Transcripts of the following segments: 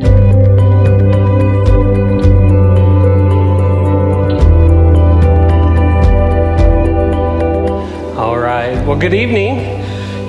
All right. Well, good evening.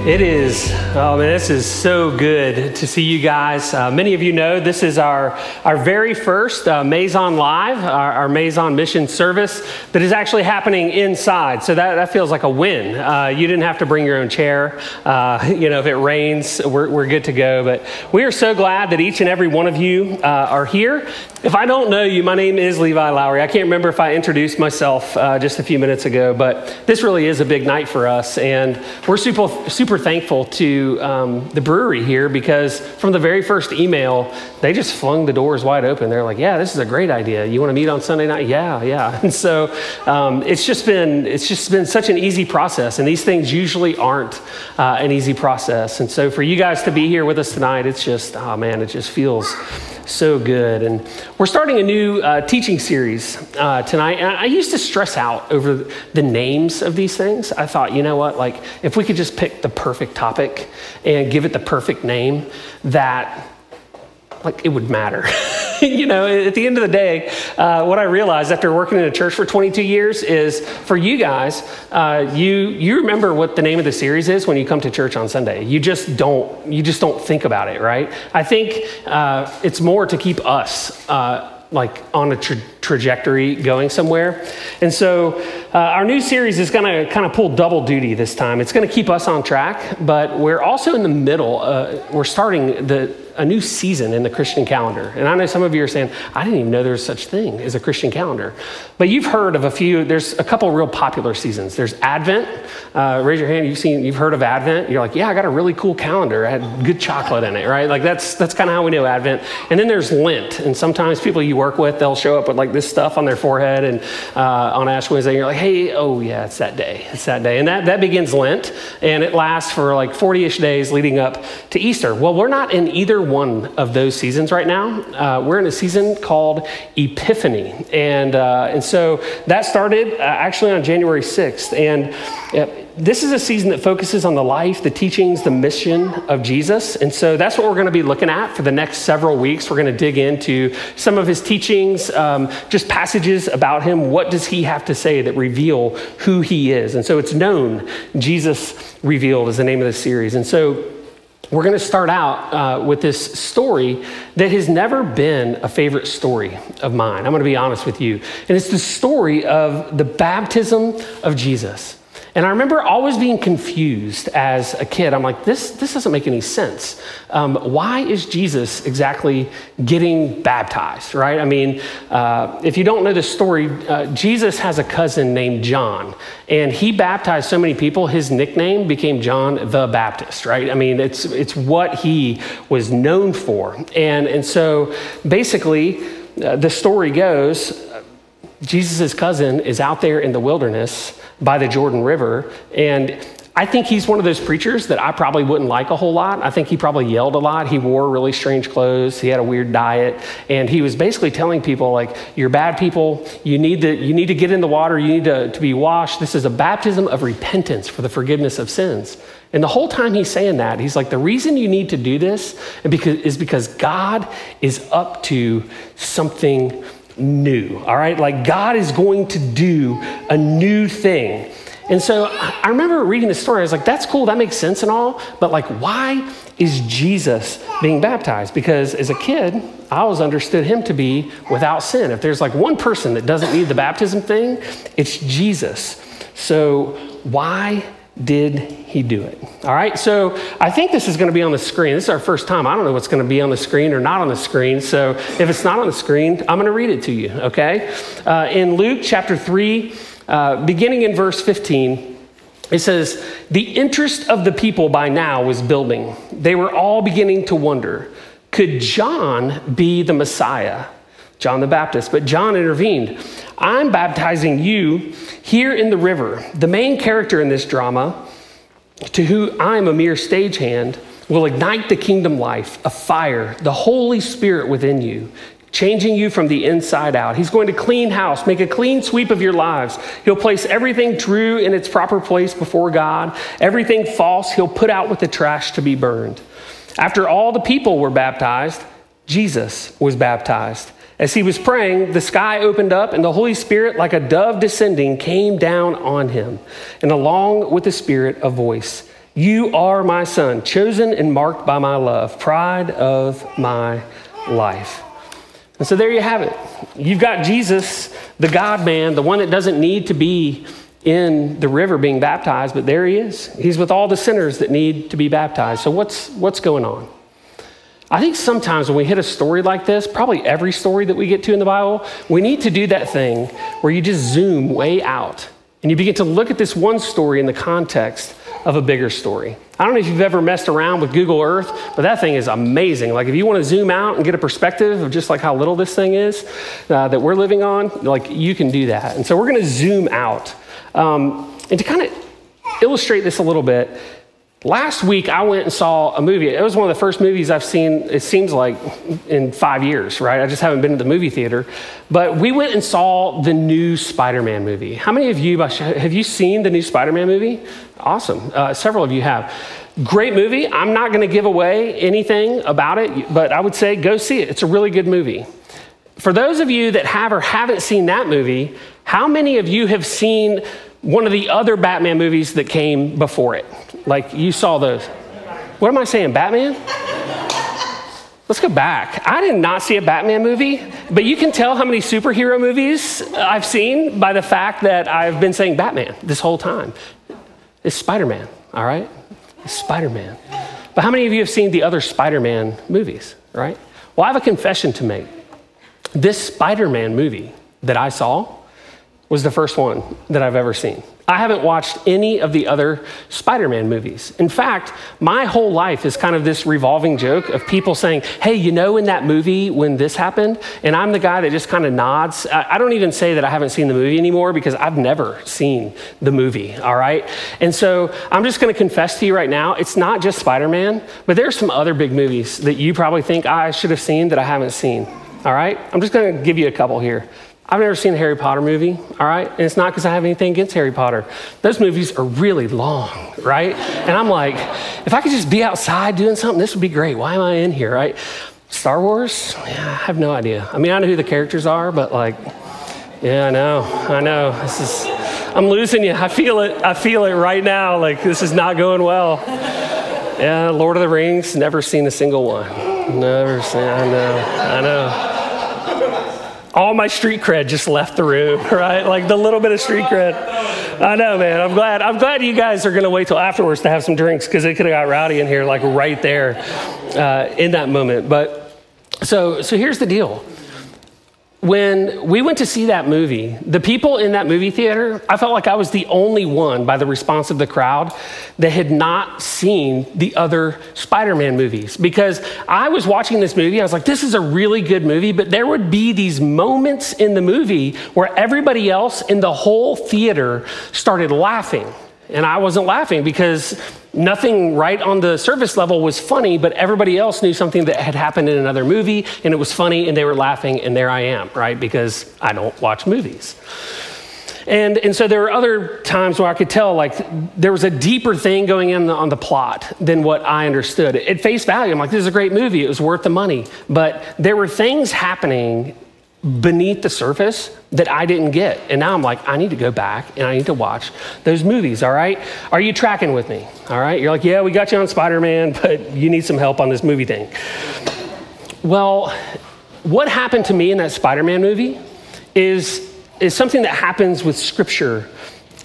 It is, oh man, this is so good to see you guys. Uh, many of you know this is our, our very first uh, Maison Live, our, our Maison mission service that is actually happening inside. So that, that feels like a win. Uh, you didn't have to bring your own chair. Uh, you know, if it rains, we're, we're good to go. But we are so glad that each and every one of you uh, are here. If I don't know you, my name is Levi Lowry. I can't remember if I introduced myself uh, just a few minutes ago, but this really is a big night for us. And we're super, super thankful to um, the brewery here because from the very first email, they just flung the doors wide open. They're like, yeah, this is a great idea. You want to meet on Sunday night? Yeah, yeah. And so um, it's just been, it's just been such an easy process. And these things usually aren't uh, an easy process. And so for you guys to be here with us tonight, it's just, oh man, it just feels so good. And we're starting a new uh, teaching series uh, tonight. And I used to stress out over the names of these things. I thought, you know what, like if we could just pick the perfect topic and give it the perfect name, that like it would matter. you know, at the end of the day, uh, what I realized after working in a church for 22 years is for you guys, uh, you you remember what the name of the series is when you come to church on Sunday. You just don't you just don't think about it, right? I think uh, it's more to keep us uh, like on a trajectory going somewhere. And so uh, our new series is going to kind of pull double duty this time. It's going to keep us on track, but we're also in the middle. Uh, we're starting the a new season in the Christian calendar. And I know some of you are saying, I didn't even know there was such thing as a Christian calendar. But you've heard of a few, there's a couple real popular seasons. There's Advent. Uh, raise your hand, you've seen, you've heard of Advent. You're like, yeah, I got a really cool calendar. I had good chocolate in it, right? Like that's, that's kind of how we know Advent. And then there's Lent. And sometimes people you work with, they'll show up with like stuff on their forehead and uh, on Ash Wednesday, you're like, hey, oh yeah, it's that day. It's that day. And that, that begins Lent. And it lasts for like 40-ish days leading up to Easter. Well, we're not in either one of those seasons right now. Uh, we're in a season called Epiphany. And, uh, and so that started uh, actually on January 6th. And uh, this is a season that focuses on the life, the teachings, the mission of Jesus. And so that's what we're going to be looking at for the next several weeks. We're going to dig into some of his teachings, um, just passages about him. What does he have to say that reveal who he is? And so it's known, Jesus Revealed is the name of the series. And so we're going to start out uh, with this story that has never been a favorite story of mine. I'm going to be honest with you. And it's the story of the baptism of Jesus. And I remember always being confused as a kid. I'm like, this, this doesn't make any sense. Um, why is Jesus exactly getting baptized, right? I mean, uh, if you don't know the story, uh, Jesus has a cousin named John, and he baptized so many people, his nickname became John the Baptist, right? I mean, it's, it's what he was known for. And, and so basically, uh, the story goes Jesus' cousin is out there in the wilderness by the Jordan River. And I think he's one of those preachers that I probably wouldn't like a whole lot. I think he probably yelled a lot. He wore really strange clothes. He had a weird diet. And he was basically telling people, like, you're bad people. You need to, you need to get in the water. You need to, to be washed. This is a baptism of repentance for the forgiveness of sins. And the whole time he's saying that, he's like, the reason you need to do this is because God is up to something new, all right? Like God is going to do a new thing. And so I remember reading the story. I was like, that's cool. That makes sense and all. But like, why is Jesus being baptized? Because as a kid, I always understood him to be without sin. If there's like one person that doesn't need the baptism thing, it's Jesus. So why did he do it? All right, so I think this is going to be on the screen. This is our first time. I don't know what's going to be on the screen or not on the screen. So if it's not on the screen, I'm going to read it to you, okay? Uh, in Luke chapter 3, uh, beginning in verse 15, it says, The interest of the people by now was building. They were all beginning to wonder could John be the Messiah? John the Baptist. But John intervened. I'm baptizing you here in the river. The main character in this drama, to whom I'm a mere stagehand, will ignite the kingdom life, a fire, the Holy Spirit within you, changing you from the inside out. He's going to clean house, make a clean sweep of your lives. He'll place everything true in its proper place before God. Everything false, he'll put out with the trash to be burned. After all the people were baptized, Jesus was baptized. As he was praying, the sky opened up, and the Holy Spirit, like a dove descending, came down on him. And along with the Spirit, a voice You are my son, chosen and marked by my love, pride of my life. And so there you have it. You've got Jesus, the God man, the one that doesn't need to be in the river being baptized, but there he is. He's with all the sinners that need to be baptized. So what's what's going on? I think sometimes when we hit a story like this, probably every story that we get to in the Bible, we need to do that thing where you just zoom way out and you begin to look at this one story in the context of a bigger story. I don't know if you've ever messed around with Google Earth, but that thing is amazing. Like if you want to zoom out and get a perspective of just like how little this thing is uh, that we're living on, like you can do that. And so we're going to zoom out. Um, and to kind of illustrate this a little bit, Last week, I went and saw a movie. It was one of the first movies I've seen, it seems like, in five years, right? I just haven't been to the movie theater. But we went and saw the new Spider Man movie. How many of you have you seen the new Spider Man movie? Awesome. Uh, several of you have. Great movie. I'm not going to give away anything about it, but I would say go see it. It's a really good movie. For those of you that have or haven't seen that movie, how many of you have seen one of the other Batman movies that came before it. Like you saw those. What am I saying? Batman? Let's go back. I did not see a Batman movie, but you can tell how many superhero movies I've seen by the fact that I've been saying Batman this whole time. It's Spider Man, all right? It's Spider Man. But how many of you have seen the other Spider Man movies, right? Well, I have a confession to make. This Spider Man movie that I saw, was the first one that I've ever seen. I haven't watched any of the other Spider Man movies. In fact, my whole life is kind of this revolving joke of people saying, Hey, you know, in that movie when this happened? And I'm the guy that just kind of nods. I don't even say that I haven't seen the movie anymore because I've never seen the movie, all right? And so I'm just going to confess to you right now it's not just Spider Man, but there's some other big movies that you probably think ah, I should have seen that I haven't seen, all right? I'm just going to give you a couple here. I've never seen a Harry Potter movie, all right? And it's not because I have anything against Harry Potter. Those movies are really long, right? And I'm like, if I could just be outside doing something, this would be great. Why am I in here, right? Star Wars? Yeah, I have no idea. I mean, I know who the characters are, but like, yeah, I know, I know. This is, I'm losing you. I feel it. I feel it right now. Like, this is not going well. Yeah, Lord of the Rings, never seen a single one. Never seen, I know, I know all my street cred just left the room, right? Like the little bit of street cred. I know, man. I'm glad. I'm glad you guys are going to wait till afterwards to have some drinks because it could have got rowdy in here, like right there, uh, in that moment. But so, so here's the deal when we went to see that movie, the people in that movie theater, I felt like I was the only one by the response of the crowd that had not seen the other Spider Man movies. Because I was watching this movie, I was like, this is a really good movie, but there would be these moments in the movie where everybody else in the whole theater started laughing. And I wasn't laughing because nothing right on the surface level was funny, but everybody else knew something that had happened in another movie and it was funny and they were laughing, and there I am, right? Because I don't watch movies. And, and so there were other times where I could tell like there was a deeper thing going in on the plot than what I understood. At face value, I'm like, this is a great movie. It was worth the money. But there were things happening beneath the surface that I didn't get. And now I'm like, I need to go back and I need to watch those movies, all right? Are you tracking with me? All right? You're like, yeah, we got you on Spider Man, but you need some help on this movie thing. Well, what happened to me in that Spider Man movie is, is something that happens with Scripture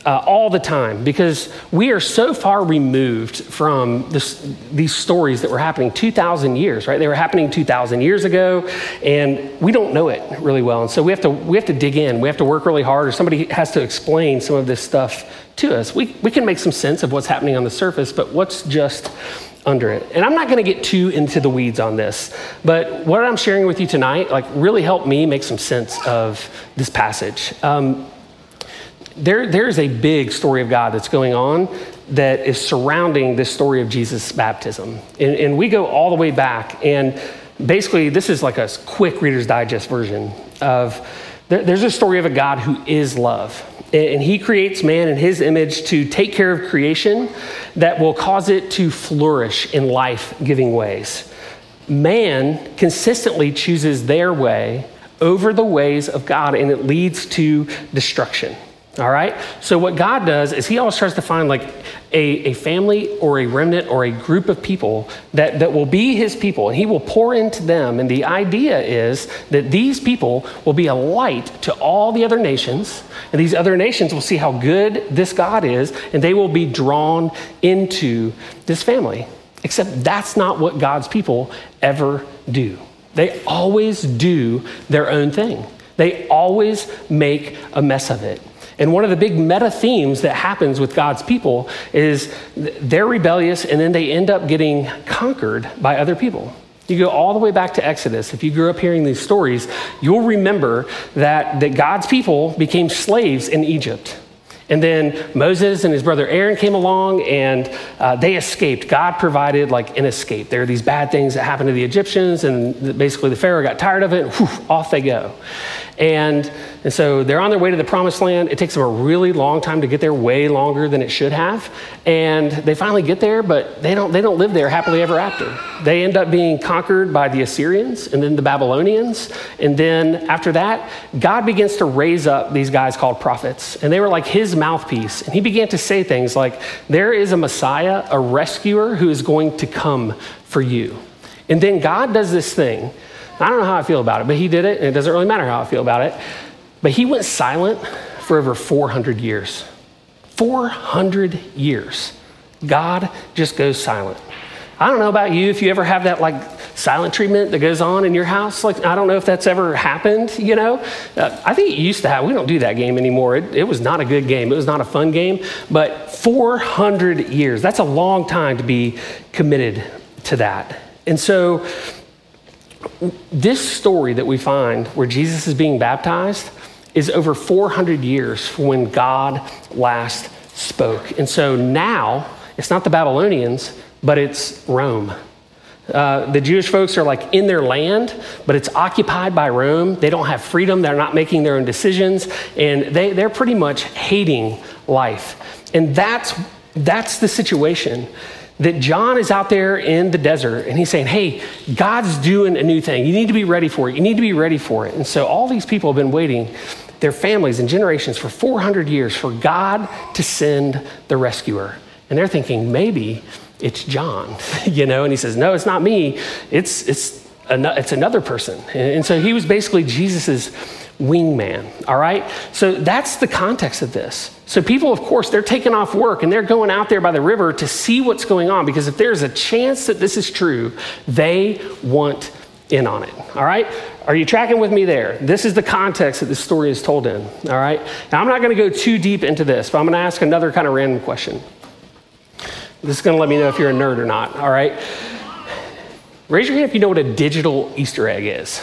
uh, all the time because we are so far removed from this, these stories that were happening 2,000 years, right? They were happening 2,000 years ago, and we don't know it really well. And so we have, to, we have to dig in. We have to work really hard, or somebody has to explain some of this stuff to us. We, we can make some sense of what's happening on the surface, but what's just under it. And I'm not going to get too into the weeds on this, but what I'm sharing with you tonight, like, really helped me make some sense of this passage. Um, there, there's a big story of God that's going on that is surrounding this story of Jesus' baptism. And, and, we go all the way back. And basically, this is like a quick Reader's Digest version of there, there's a story of a God who is love. And he creates man in his image to take care of creation that will cause it to flourish in life giving ways. man consistently chooses their way over the ways of God, and it leads to destruction. All right? So, what God does is He always tries to find like a, a family or a remnant or a group of people that, that will be His people, and He will pour into them. And the idea is that these people will be a light to all the other nations, and these other nations will see how good this God is, and they will be drawn into this family. Except that's not what God's people ever do. They always do their own thing. They always make a mess of it. And one of the big meta themes that happens with God's people is they're rebellious and then they end up getting conquered by other people. You go all the way back to Exodus. If you grew up hearing these stories, you'll remember that, that God's people became slaves in Egypt. And then Moses and his brother Aaron came along and uh, they escaped. God provided like an escape. There are these bad things that happened to the Egyptians, and basically the Pharaoh got tired of it, whew, off they go. And, and so they're on their way to the promised land. It takes them a really long time to get there, way longer than it should have. And they finally get there, but they don't, they don't live there happily ever after. They end up being conquered by the Assyrians and then the Babylonians. And then after that, God begins to raise up these guys called prophets. And they were like his mouthpiece. And he began to say things like, There is a Messiah, a rescuer who is going to come for you. And then God does this thing I don't know how I feel about it, but he did it, and it doesn't really matter how I feel about it. But he went silent for over 400 years. 400 years. God just goes silent. I don't know about you if you ever have that like silent treatment that goes on in your house. Like I don't know if that's ever happened. You know, uh, I think it used to have. We don't do that game anymore. It, it was not a good game. It was not a fun game. But 400 years—that's a long time to be committed to that. And so this story that we find where Jesus is being baptized is over 400 years from when God last spoke. And so now it's not the Babylonians, but it's Rome. Uh, the Jewish folks are like in their land, but it's occupied by Rome. They don't have freedom. They're not making their own decisions. And they, they're pretty much hating life. And that's, that's the situation that John is out there in the desert and he's saying, Hey, God's doing a new thing. You need to be ready for it. You need to be ready for it. And so all these people have been waiting, their families and generations, for 400 years for God to send the rescuer. And they're thinking, maybe it's John, you know? And he says, No, it's not me. It's, it's, an, it's another person. And so he was basically Jesus's wingman, all right? So that's the context of this. So people, of course, they're taking off work and they're going out there by the river to see what's going on because if there's a chance that this is true, they want in on it, all right? Are you tracking with me there? This is the context that this story is told in, all right? Now, I'm not going to go too deep into this, but I'm going to ask another kind of random question. This is going to let me know if you're a nerd or not, all right? Raise your hand if you know what a digital Easter egg is.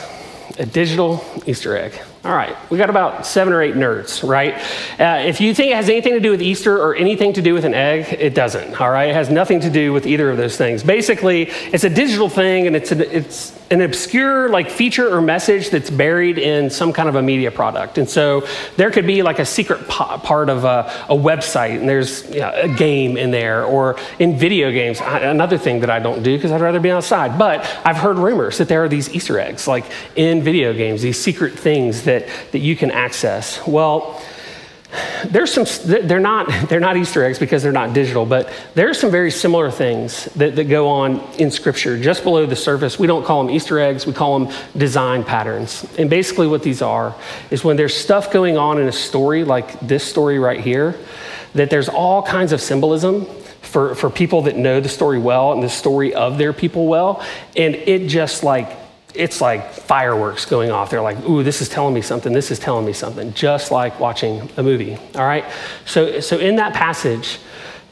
A digital Easter egg. All right, we got about seven or eight nerds, right? Uh, if you think it has anything to do with Easter or anything to do with an egg, it doesn't, all right? It has nothing to do with either of those things. Basically, it's a digital thing and it's, a, it's an obscure like feature or message that's buried in some kind of a media product. And so there could be like a secret po- part of a, a, website and there's you know, a game in there or in video games, I, another thing that I don't do because I'd rather be outside. But I've heard rumors that there are these Easter eggs like in video games, these secret things that that, that you can access? Well, there's some they're not they're not easter eggs because they're not digital but there's some very similar things that, that go on in scripture. Just below the surface we don't call them easter eggs we call them design patterns. And basically what these are is when there's stuff going on in a story like this story right here that there's all kinds of symbolism for, for people that know the story well and the story of their people well. And it just like it's like fireworks going off. They're like, ooh, this is telling me something, this is telling me something, just like watching a movie. All right? So, so in that passage,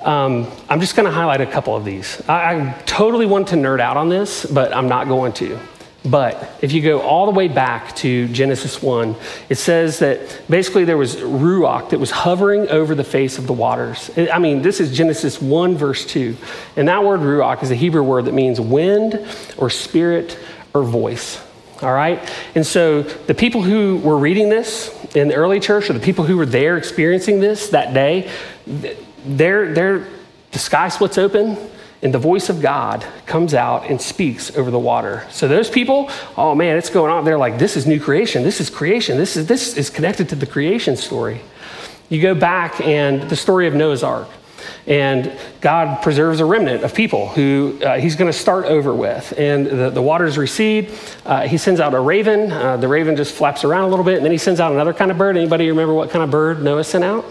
um, I'm just going to highlight a couple of these. I, I totally want to nerd out on this, but I'm not going to. But if you go all the way back to Genesis 1, it says that basically there was Ruach that was hovering over the face of the waters. I mean, this is Genesis 1, verse 2. And that word Ruach is a Hebrew word that means wind or spirit or voice. All right? And so the people who were reading this in the early church, or the people who were there experiencing this that day, their, their, the sky splits open and the voice of God comes out and speaks over the water. So those people, oh man, it's going on. They're like, this is new creation. This is creation. This is this is connected to the creation story. You go back and the story of Noah's Ark. And God preserves a remnant of people who uh, he's going to start over with. And the, the waters recede. Uh, he sends out a raven. Uh, the raven just flaps around a little bit. And then he sends out another kind of bird. Anybody remember what kind of bird Noah sent out?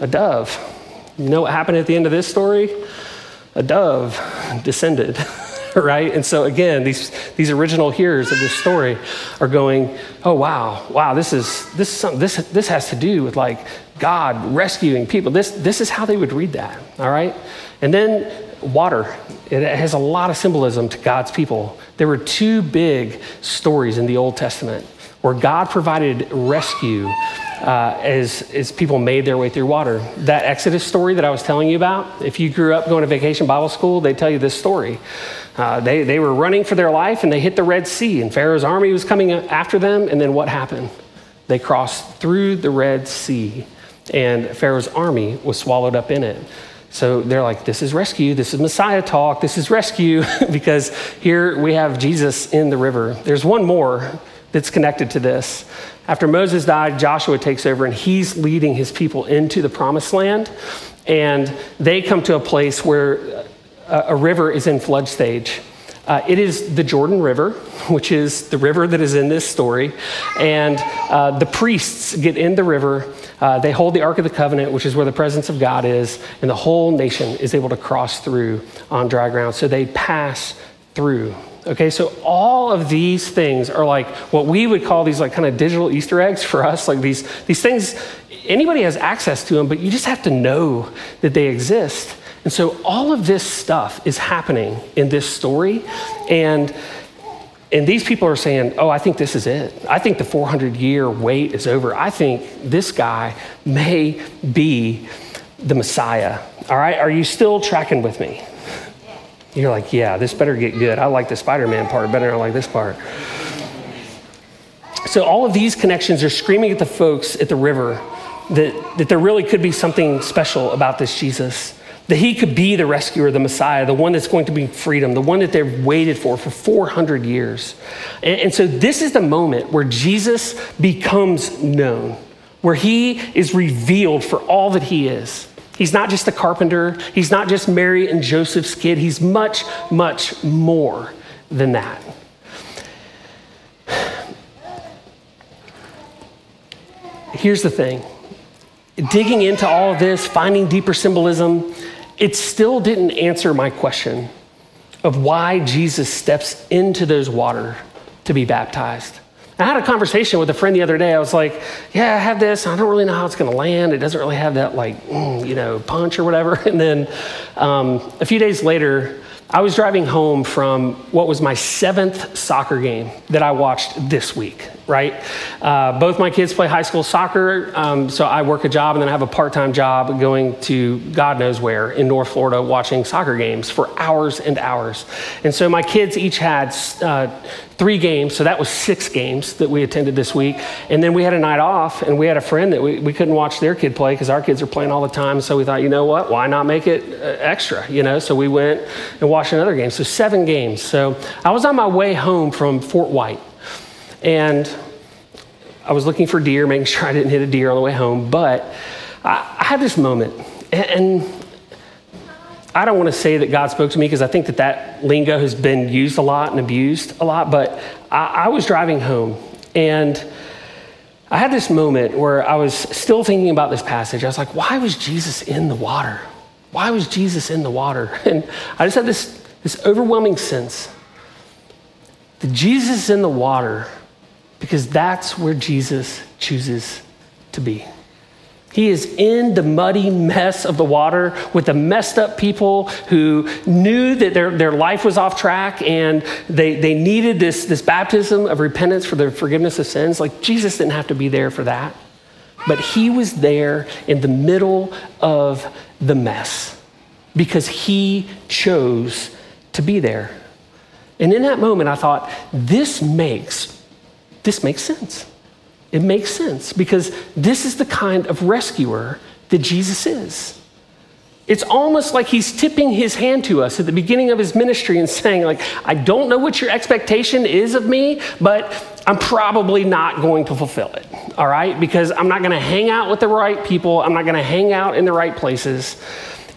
A dove. You know what happened at the end of this story? A dove descended. right? And so again, these these original hearers of this story are going, "Oh wow, wow, this is this is something, this this has to do with like God rescuing people. This, this is how they would read that, all right? And then water. It has a lot of symbolism to God's people. There were two big stories in the Old Testament where God provided rescue uh, as, as people made their way through water. That Exodus story that I was telling you about, if you grew up going to vacation Bible school, they tell you this story. Uh, they, they were running for their life and they hit the Red Sea, and Pharaoh's army was coming after them, and then what happened? They crossed through the Red Sea and Pharaoh's army was swallowed up in it. So they're like, this is rescue, this is Messiah talk, this is rescue, because here we have Jesus in the river. There's one more that's connected to this. After Moses died, Joshua takes over and he's leading his people into the promised land. And they come to a place where a, a river is in flood stage. Uh, it is the Jordan River, which is the river that is in this story. And uh, the priests get in the river uh, they hold the Ark of the Covenant, which is where the presence of God is, and the whole nation is able to cross through on dry ground. So they pass through. Okay, so all of these things are like what we would call these like kind of digital Easter eggs for us. Like these, these things, anybody has access to them, but you just have to know that they exist. And so all of this stuff is happening in this story. And and these people are saying, oh, I think this is it. I think the 400 year wait is over. I think this guy may be the Messiah. All right, are you still tracking with me? You're like, yeah, this better get good. I like the Spider Man part better than I like this part. So, all of these connections are screaming at the folks at the river that, that there really could be something special about this Jesus that he could be the rescuer, the Messiah, the one that's going to bring freedom, the one that they've waited for for 400 years. And, and, so this is the moment where Jesus becomes known, where he is revealed for all that he is. He's not just a carpenter, he's not just Mary and Joseph's kid, he's much, much more than that. Here's the thing digging into all of this, finding deeper symbolism, it still didn't answer my question of why Jesus steps into those water to be baptized. I had a conversation with a friend the other day. I was like, "Yeah, I have this. I don't really know how it's going to land. It doesn't really have that like, mm, you know, punch or whatever." And then um, a few days later, I was driving home from what was my seventh soccer game that I watched this week, right? Uh, both my kids play high school soccer, um, so I work a job and then I have a part time job going to God knows where in North Florida watching soccer games for hours and hours. And so my kids each had uh, three games, so that was six games that we attended this week. And then we had a night off, and we had a friend that we, we couldn't watch their kid play because our kids are playing all the time. So we thought, you know what, why not make it uh, extra, you know? So we went and watched another game. So seven games. So I was on my way home from Fort White, and I was looking for deer, making sure I didn't hit a deer on the way home. But I, I had this moment, and, and I don't want to say that God spoke to me because I think that that lingo has been used a lot and abused a lot, but I, I was driving home and I had this moment where I was still thinking about this passage. I was like, why was Jesus in the water? Why was Jesus in the water? And I just had this, this overwhelming sense that Jesus is in the water because that's where Jesus chooses to be. He is in the muddy mess of the water with the messed up people who knew that their, their life was off track and they, they needed this, this baptism of repentance for the forgiveness of sins. Like Jesus didn't have to be there for that. But he was there in the middle of the mess because he chose to be there. And in that moment, I thought, this makes, this makes sense. It makes sense because this is the kind of rescuer that Jesus is. It's almost like he's tipping his hand to us at the beginning of his ministry and saying, like, I don't know what your expectation is of me, but I'm probably not going to fulfill it, all right? Because I'm not going to hang out with the right people. I'm not going to hang out in the right places.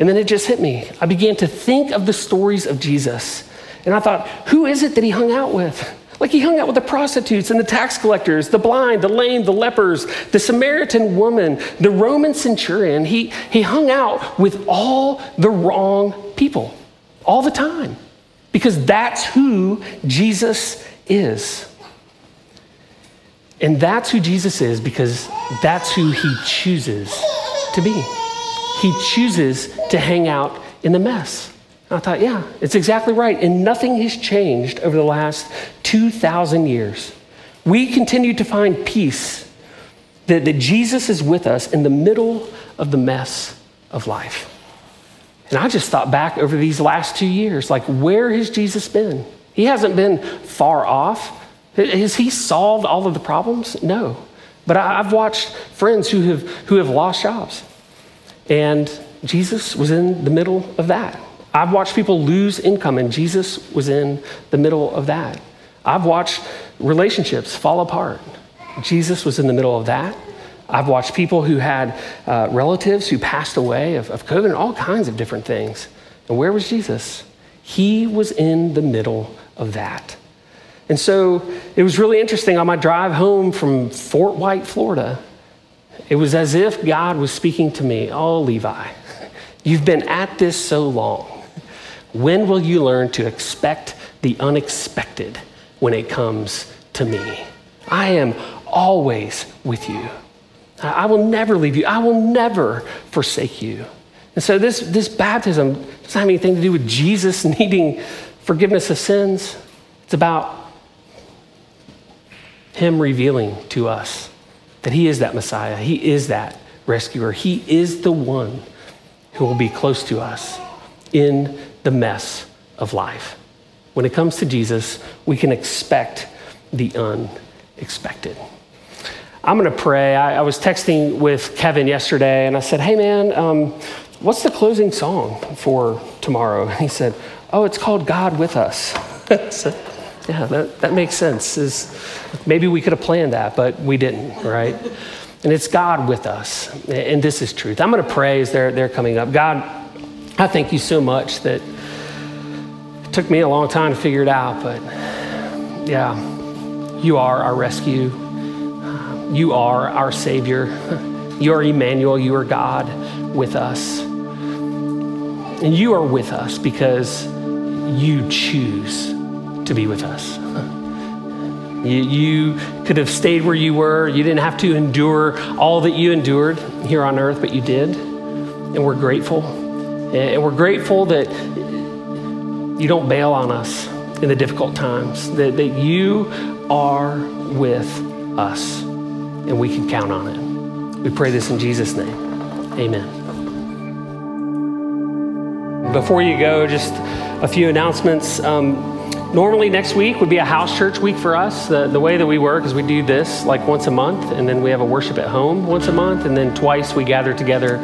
And then it just hit me. I began to think of the stories of Jesus. And I thought, who is it that he hung out with? Like he hung out with the prostitutes and the tax collectors, the blind, the lame, the lepers, the Samaritan woman, the Roman centurion. He, he hung out with all the wrong people all the time because that's who Jesus is. And that's who Jesus is because that's who he chooses to be. He chooses to hang out in the mess. I thought, yeah, it's exactly right. And nothing has changed over the last 2,000 years. We continue to find peace that, that Jesus is with us in the middle of the mess of life. And I just thought back over these last two years like, where has Jesus been? He hasn't been far off. Has he solved all of the problems? No. But I've watched friends who have, who have lost jobs. And Jesus was in the middle of that. I've watched people lose income, and Jesus was in the middle of that. I've watched relationships fall apart. Jesus was in the middle of that. I've watched people who had uh, relatives who passed away of, of COVID and all kinds of different things. And where was Jesus? He was in the middle of that. And so it was really interesting on my drive home from Fort White, Florida. It was as if God was speaking to me, Oh, Levi, you've been at this so long. When will you learn to expect the unexpected when it comes to me? I am always with you. I will never leave you. I will never forsake you. And so this, this baptism doesn't have anything to do with Jesus needing forgiveness of sins. It's about him revealing to us that he is that Messiah. He is that rescuer. He is the one who will be close to us in the mess of life. When it comes to Jesus, we can expect the unexpected. I'm going to pray. I, I, was texting with Kevin yesterday and I said, Hey, man, um, what's the closing song for tomorrow? And he said, Oh, it's called God with Us. so, yeah, that, that makes sense. Is maybe we could have planned that, but we didn't, right? And it's God with us. And this is truth. I'm going to pray as they're, they're coming up. God, I thank you so much that it took me a long time to figure it out, but yeah, you are our rescue. You are our Savior. You are Emmanuel. You are God with us. And you are with us because you choose to be with us. You, you, could have stayed where you were. You didn't have to endure all that you endured here on earth, but you did. And we're grateful. And we're grateful that you don't bail on us in the difficult times, that, that you are with us and we can count on it. We pray this in Jesus' name. Amen. Before you go, just a few announcements. Um, Normally, next week would be a house church week for us. The, the way that we work is we do this like once a month, and then we have a worship at home once a month, and then twice we gather together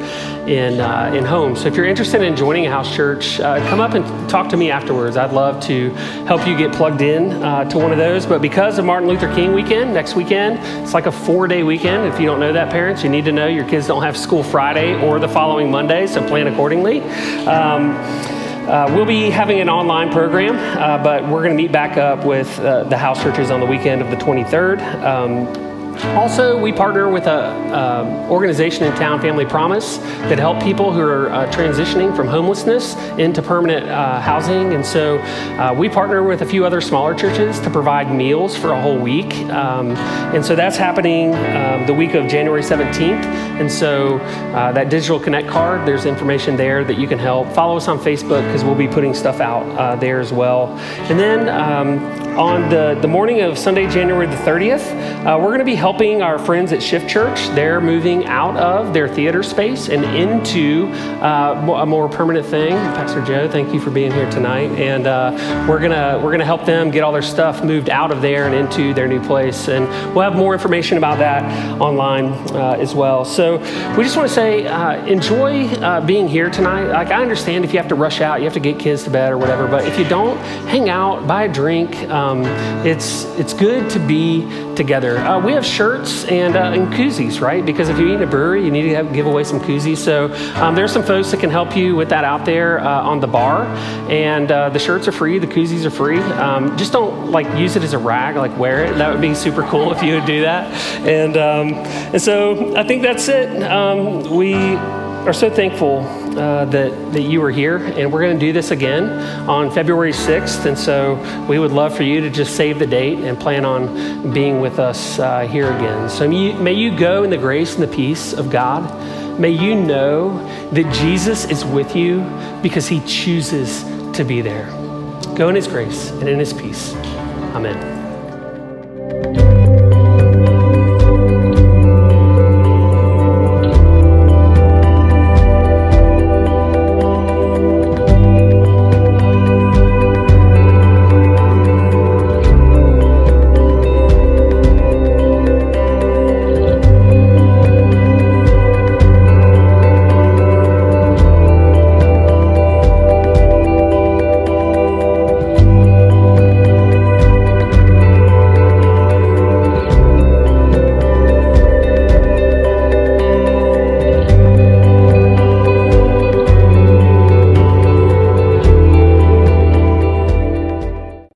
in, uh, in home. So if you're interested in joining a house church, uh, come up and talk to me afterwards. I'd love to help you get plugged in uh, to one of those. But because of Martin Luther King weekend, next weekend, it's like a four day weekend. If you don't know that, parents, you need to know your kids don't have school Friday or the following Monday, so plan accordingly. Um, uh, we'll be having an online program, uh, but we're going to meet back up with uh, the house churches on the weekend of the 23rd. Um, also, we partner with an organization in town, Family Promise, that help people who are uh, transitioning from homelessness into permanent uh, housing. And so uh, we partner with a few other smaller churches to provide meals for a whole week. Um, and so that's happening um, the week of January 17th. And so uh, that digital connect card, there's information there that you can help. Follow us on Facebook because we'll be putting stuff out uh, there as well. And then um, on the, the morning of Sunday, January the 30th, uh, we're going to be helping helping our friends at Shift Church. They're moving out of their theater space and into uh, a more permanent thing. Pastor Joe, thank you for being here tonight. And uh, we're gonna we're gonna help them get all their stuff moved out of there and into their new place. And we'll have more information about that online uh, as well. So we just want to say uh, enjoy uh, being here tonight. Like I understand if you have to rush out, you have to get kids to bed or whatever. But if you don't, hang out, buy a drink. Um, it's it's good to be together. Uh, we have shirts and, uh, and koozies, right? Because if you eat in a brewery, you need to have, give away some koozies. So um, there's some folks that can help you with that out there uh, on the bar. And uh, the shirts are free, the koozies are free. Um, just don't like use it as a rag, like wear it. That would be super cool if you would do that. And um, and so I think that's it. Um, we are so thankful uh, that, that you were here, and we're going to do this again on February 6th. And so we would love for you to just save the date and plan on being with us uh, here again. So may you, may you go in the grace and the peace of God. May you know that Jesus is with you because he chooses to be there. Go in his grace and in his peace. Amen.